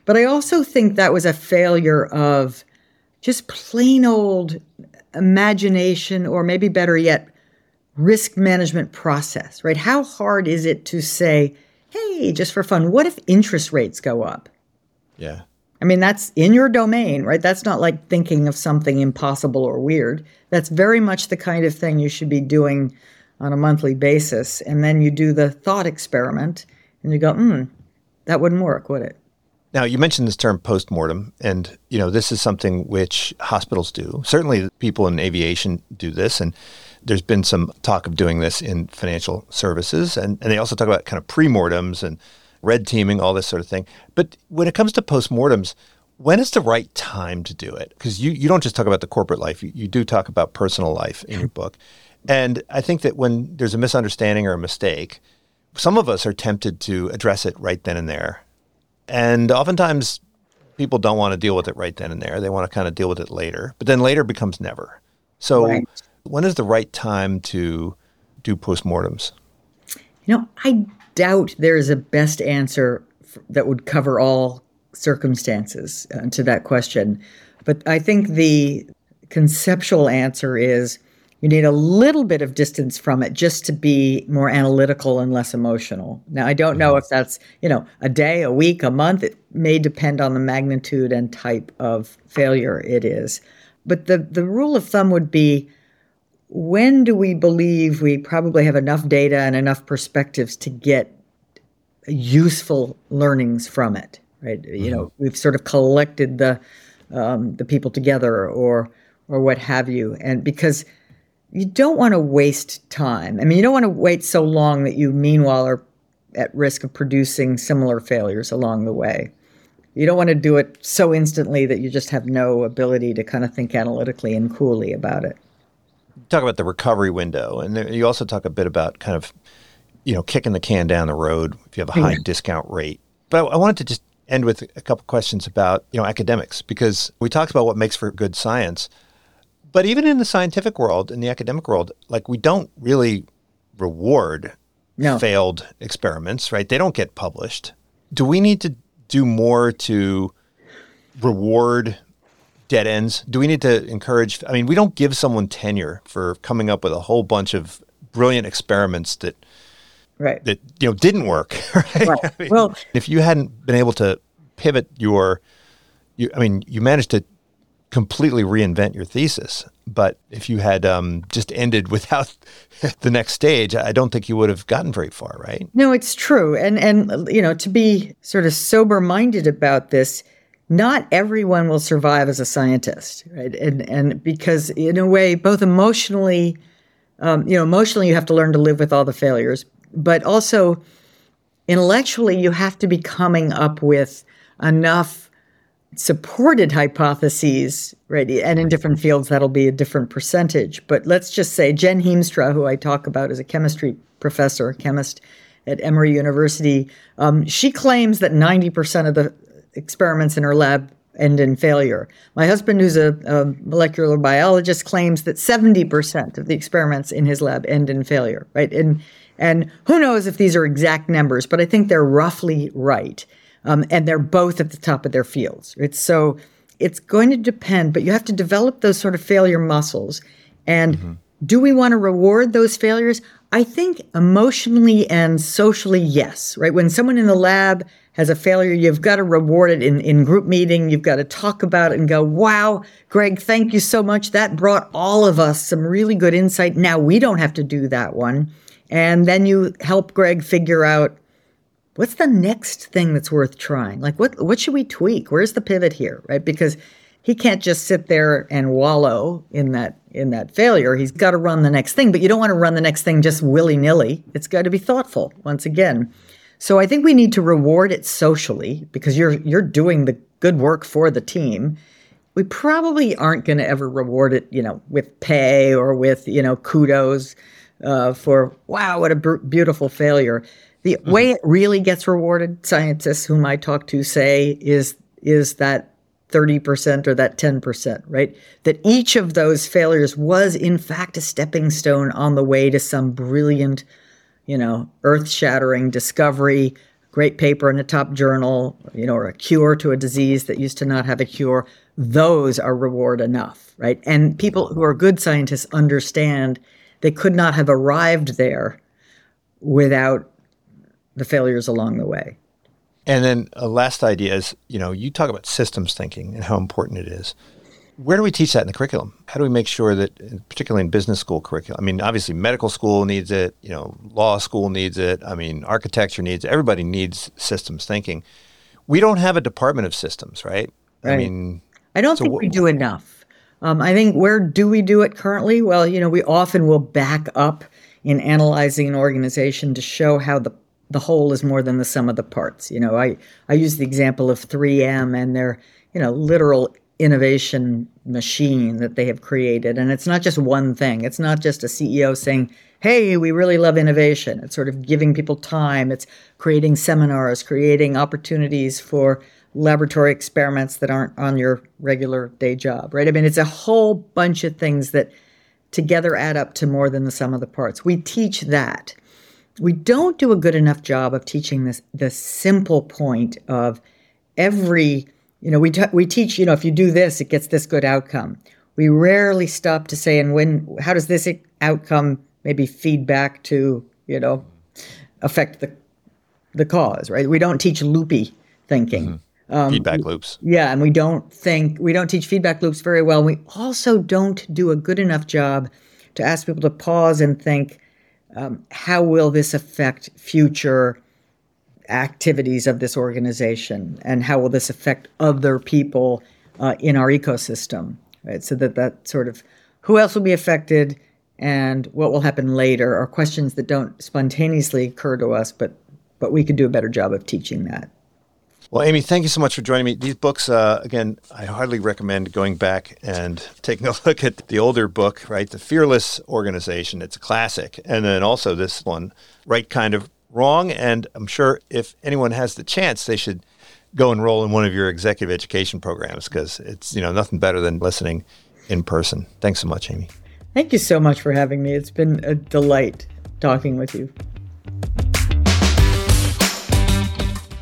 But I also think that was a failure of just plain old imagination, or maybe better yet, risk management process, right? How hard is it to say, hey, just for fun, what if interest rates go up? Yeah. I mean, that's in your domain, right? That's not like thinking of something impossible or weird. That's very much the kind of thing you should be doing on a monthly basis. And then you do the thought experiment and you go, hmm, that wouldn't work, would it? Now, you mentioned this term postmortem, and you know this is something which hospitals do. Certainly, people in aviation do this, and there's been some talk of doing this in financial services, and, and they also talk about kind of premortems and red teaming, all this sort of thing. But when it comes to postmortems, when is the right time to do it? Because you, you don't just talk about the corporate life, you, you do talk about personal life in your book. And I think that when there's a misunderstanding or a mistake, some of us are tempted to address it right then and there. And oftentimes people don't want to deal with it right then and there. They want to kind of deal with it later. But then later becomes never. So right. when is the right time to do postmortems? You know, I doubt there is a best answer that would cover all circumstances uh, to that question. But I think the conceptual answer is you need a little bit of distance from it just to be more analytical and less emotional. Now, I don't know mm-hmm. if that's, you know, a day, a week, a month. It may depend on the magnitude and type of failure it is. But the, the rule of thumb would be when do we believe we probably have enough data and enough perspectives to get useful learnings from it, right? Mm-hmm. You know, mm-hmm. we've sort of collected the um, the people together or or what have you, and because you don't want to waste time. I mean, you don't want to wait so long that you, meanwhile, are at risk of producing similar failures along the way. You don't want to do it so instantly that you just have no ability to kind of think analytically and coolly about it. Talk about the recovery window, and you also talk a bit about kind of, you know, kicking the can down the road if you have a high yeah. discount rate. But I wanted to just end with a couple questions about you know academics because we talked about what makes for good science but even in the scientific world, in the academic world, like we don't really reward no. failed experiments, right? They don't get published. Do we need to do more to reward dead ends? Do we need to encourage? I mean, we don't give someone tenure for coming up with a whole bunch of brilliant experiments that right that you know didn't work. <laughs> Right? right. I mean, well, if you hadn't been able to pivot your, you, I mean, you managed to completely reinvent your thesis. But if you had um, just ended <laughs> without the next stage, I don't think you would have gotten very far, right? No, it's true. And and you know, to be sort of sober minded about this, not everyone will survive as a scientist, right? And and because in a way, both emotionally, um, you know, emotionally, you have to learn to live with all the failures, but also intellectually, you have to be coming up with enough supported hypotheses, right? And in different fields, that'll be a different percentage. But let's just say Jen Heemstra, who I talk about as a chemistry professor, chemist at Emory University, um, she claims that 90% of the experiments in her lab end in failure. My husband, who's a, a, molecular biologist, claims that 70% of the experiments in his lab end in failure, right? And, and who knows if these are exact numbers, but I think they're roughly right. Um, and they're both at the top of their fields. Right? So it's going to depend, but you have to develop those sort of failure muscles. And mm-hmm. do we want to reward those failures? I think emotionally and socially, yes, right? When someone in the lab has a failure, you've got to reward it in, in group meeting. You've got to talk about it and go, wow, Greg, thank you so much. That brought all of us some really good insight. Now we don't have to do that one. And then you help Greg figure out what's the next thing that's worth trying? Like what what should we tweak? Where's the pivot here, right? Because he can't just sit there and wallow in that in that failure. He's got to run the next thing, but you don't want to run the next thing just willy-nilly. It's got to be thoughtful once again. So I think we need to reward it socially because you're you're doing the good work for the team. We probably aren't going to ever reward it, you know, with pay or with, you know, kudos uh, for wow, what a b- beautiful failure. The mm-hmm. way it really gets rewarded, scientists whom I talk to say, is is that 30% or that 10%, right? That each of those failures was in fact a stepping stone on the way to some brilliant, you know, earth-shattering discovery, great paper in a top journal, you know, or a cure to a disease that used to not have a cure. Those are reward enough, right? And people who are good scientists understand they could not have arrived there without the failures along the way. And then a last idea is, you know, you talk about systems thinking and how important it is. Where do we teach that in the curriculum? How do we make sure that, particularly in business school curriculum, I mean, obviously medical school needs it, you know, law school needs it, I mean, architecture needs it, everybody needs systems thinking. We don't have a department of systems, right? right. I mean, I don't so think we do enough. Um, I think where do we do it currently? Well, you know, we often will back up in analyzing an organization to show how the the whole is more than the sum of the parts. You know, I, I use the example of 3M and their, you know, literal innovation machine that they have created. And it's not just one thing. It's not just a CEO saying, hey, we really love innovation. It's sort of giving people time. It's creating seminars, creating opportunities for laboratory experiments that aren't on your regular day job, right? I mean, it's a whole bunch of things that together add up to more than the sum of the parts. We teach that we don't do a good enough job of teaching this the simple point of every you know we t- we teach you know if you do this it gets this good outcome. We rarely stop to say and when how does this outcome maybe feedback to you know affect the the cause right? We don't teach loopy thinking. Mm-hmm. um, feedback loops. Yeah and we don't think we don't teach feedback loops very well. We also don't do a good enough job to ask people to pause and think um, how will this affect future activities of this organization? And how will this affect other people uh, in our ecosystem right? So that that sort of who else will be affected and what will happen later are questions that don't spontaneously occur to us but but we could do a better job of teaching that well, Amy, thank you so much for joining me. These books, uh, again, I hardly recommend going back and <laughs> taking a look at the older book, right? The Fearless Organization. It's a classic. And then also this one, Right Kind of Wrong. And I'm sure if anyone has the chance, they should go enroll in one of your executive education programs because it's, you know, nothing better than listening in person. Thanks so much, Amy. Thank you so much for having me. It's been a delight talking with you.